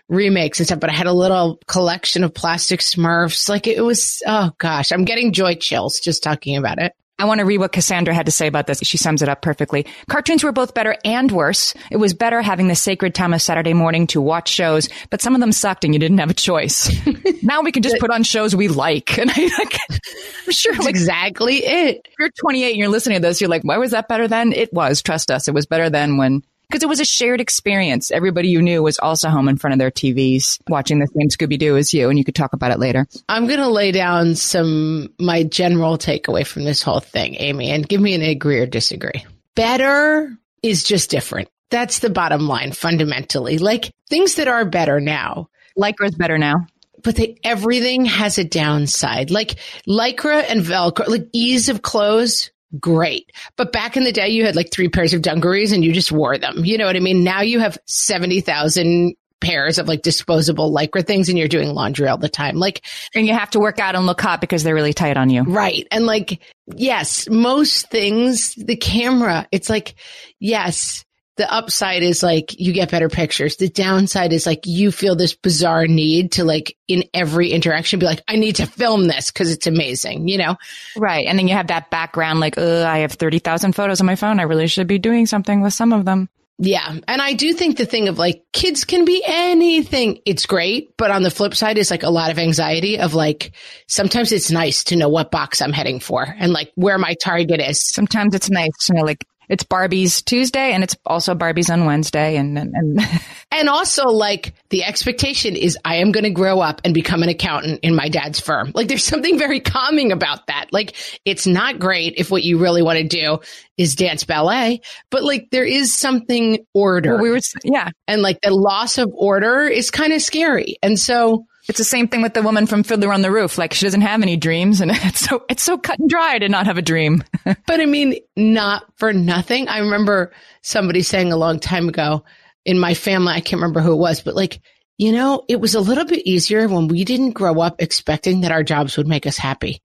Speaker 2: remakes and stuff, but I had a little collection of plastic Smurfs. Like it was. Oh gosh, I'm getting joy chills just talking about it.
Speaker 1: I want to read what Cassandra had to say about this. She sums it up perfectly. Cartoons were both better and worse. It was better having the sacred time of Saturday morning to watch shows, but some of them sucked and you didn't have a choice. now we can just put on shows we like. And I, like, I'm sure
Speaker 2: That's
Speaker 1: like,
Speaker 2: exactly it.
Speaker 1: if you're 28 and you're listening to this, you're like, why was that better then? It was. Trust us. It was better then when, because it was a shared experience. Everybody you knew was also home in front of their TVs watching the same Scooby Doo as you, and you could talk about it later.
Speaker 2: I'm going to lay down some, my general takeaway from this whole thing, Amy, and give me an agree or disagree. Better is just different. That's the bottom line fundamentally. Like things that are better now,
Speaker 1: Lycra's better now.
Speaker 2: but they, everything has a downside. Like Lycra and Velcro, like ease of clothes, great. But back in the day, you had like three pairs of dungarees and you just wore them. You know what I mean? Now you have 70,000 pairs of like disposable Lycra things and you're doing laundry all the time. Like,
Speaker 1: And you have to work out and look hot because they're really tight on you.
Speaker 2: Right. And like, yes, most things, the camera, it's like, yes, the upside is like you get better pictures. The downside is like you feel this bizarre need to like in every interaction be like, I need to film this because it's amazing, you know?
Speaker 1: Right. And then you have that background like, I have 30,000 photos on my phone. I really should be doing something with some of them.
Speaker 2: Yeah. And I do think the thing of like kids can be anything. It's great. But on the flip side is like a lot of anxiety of like, sometimes it's nice to know what box I'm heading for and like where my target is.
Speaker 1: Sometimes it's nice to know like it's Barbie's Tuesday and it's also Barbie's on Wednesday. And, and, and
Speaker 2: And also, like, the expectation is I am going to grow up and become an accountant in my dad's firm. Like, there's something very calming about that. Like, it's not great if what you really want to do is dance ballet, but like, there is something order.
Speaker 1: well, we were, yeah,
Speaker 2: and like, the loss of order is kind of scary. And so,
Speaker 1: it's the same thing with the woman from Fiddler on the Roof. Like she doesn't have any dreams and it's so, it's so cut and dry to not have a dream.
Speaker 2: But I mean, not for nothing. I remember somebody saying a long time ago in my family, I can't remember who it was, but like, you know, it was a little bit easier when we didn't grow up expecting that our jobs would make us happy.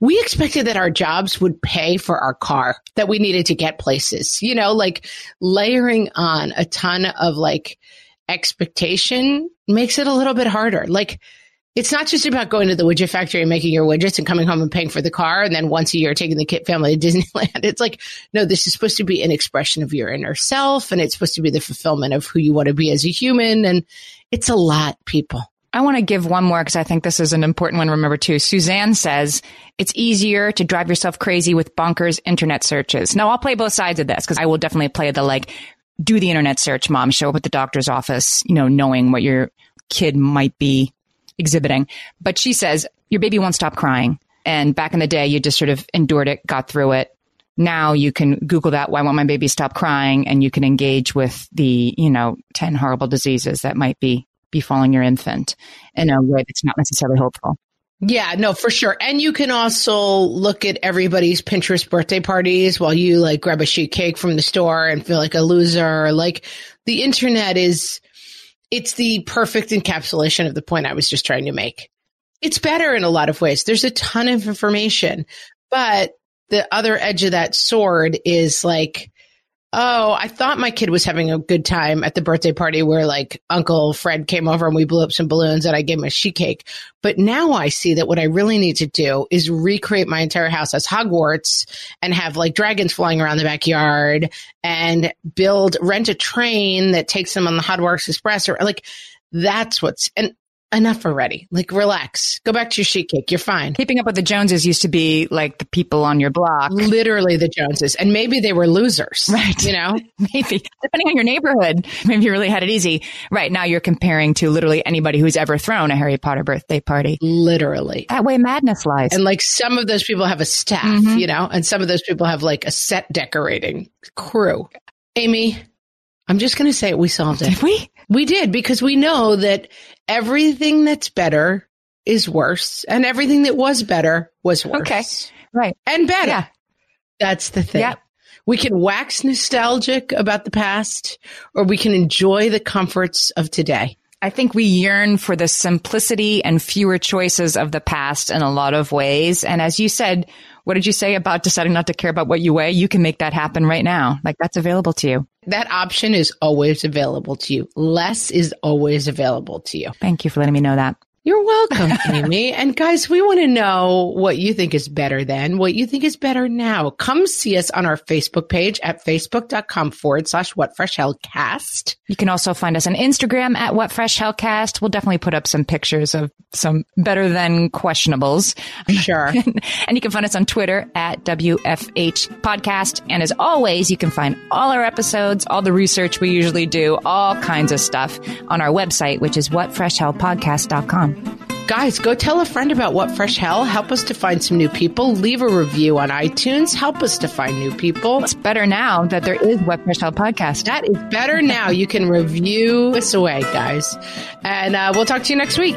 Speaker 2: We expected that our jobs would pay for our car, that we needed to get places, you know, like layering on a ton of like expectation makes it a little bit harder. Like, it's not just about going to the widget factory and making your widgets and coming home and paying for the car and then once a year taking the kid family to Disneyland. It's like, no, this is supposed to be an expression of your inner self and it's supposed to be the fulfillment of who you want to be as a human. And it's a lot, people.
Speaker 1: I want to give one more because I think this is an important one. Remember too. Suzanne says it's easier to drive yourself crazy with bonkers internet searches. Now I'll play both sides of this because I will definitely play the like, do the internet search, mom, show up at the doctor's office, you know, knowing what your kid might be exhibiting. But she says your baby won't stop crying. And back in the day, you just sort of endured it, got through it. Now you can Google that. Why won't my baby stop crying? And you can engage with the, you know, 10 horrible diseases that might be befalling your infant in a way that's not necessarily hopeful.
Speaker 2: Yeah, no, for sure. And you can also look at everybody's Pinterest birthday parties while you like grab a sheet cake from the store and feel like a loser. Like the internet is, it's the perfect encapsulation of the point I was just trying to make. It's better in a lot of ways. There's a ton of information, but the other edge of that sword is like, oh, I thought my kid was having a good time at the birthday party where like Uncle Fred came over and we blew up some balloons and I gave him a sheet cake. But now I see that what I really need to do is recreate my entire house as Hogwarts and have like dragons flying around the backyard and build, rent a train that takes them on the Hogwarts Express or like that's what's, and enough already. Like, relax. Go back to your sheet cake. You're fine.
Speaker 1: Keeping up with the Joneses used to be like the people on your block.
Speaker 2: Literally the Joneses. And maybe they were losers.
Speaker 1: Right.
Speaker 2: You know?
Speaker 1: maybe. Depending on your neighborhood. Maybe you really had it easy. Right. Now you're comparing to literally anybody who's ever thrown a Harry Potter birthday party.
Speaker 2: Literally.
Speaker 1: That way madness lies.
Speaker 2: And like some of those people have a staff, mm-hmm. you know, and some of those people have like a set decorating crew. Amy, I'm just going to say it. We solved it.
Speaker 1: Did we?
Speaker 2: We did because we know that everything that's better is worse and everything that was better was worse.
Speaker 1: Okay. Right.
Speaker 2: And better.
Speaker 1: Yeah.
Speaker 2: That's the thing.
Speaker 1: Yeah.
Speaker 2: We can wax nostalgic about the past or we can enjoy the comforts of today.
Speaker 1: I think we yearn for the simplicity and fewer choices of the past in a lot of ways. And as you said, what did you say about deciding not to care about what you weigh? You can make that happen right now. Like that's available to you.
Speaker 2: That option is always available to you. Less is always available to you.
Speaker 1: Thank you for letting me know that.
Speaker 2: You're welcome, Amy. and guys, we want to know what you think is better then, what you think is better now. Come see us on our Facebook page at facebook.com forward slash what fresh hell cast.
Speaker 1: You can also find us on Instagram at what fresh hell cast. We'll definitely put up some pictures of some better than questionables.
Speaker 2: Sure.
Speaker 1: and you can find us on Twitter at WFH podcast. And as always, you can find all our episodes, all the research we usually do, all kinds of stuff on our website, which is whatfreshhellpodcast.com.
Speaker 2: Guys, go tell a friend about What Fresh Hell. Help us to find some new people. Leave a review on iTunes. Help us to find new people.
Speaker 1: It's better now that there is What Fresh Hell podcast.
Speaker 2: That is better now. you can review us away, guys. And uh, we'll talk to you next week.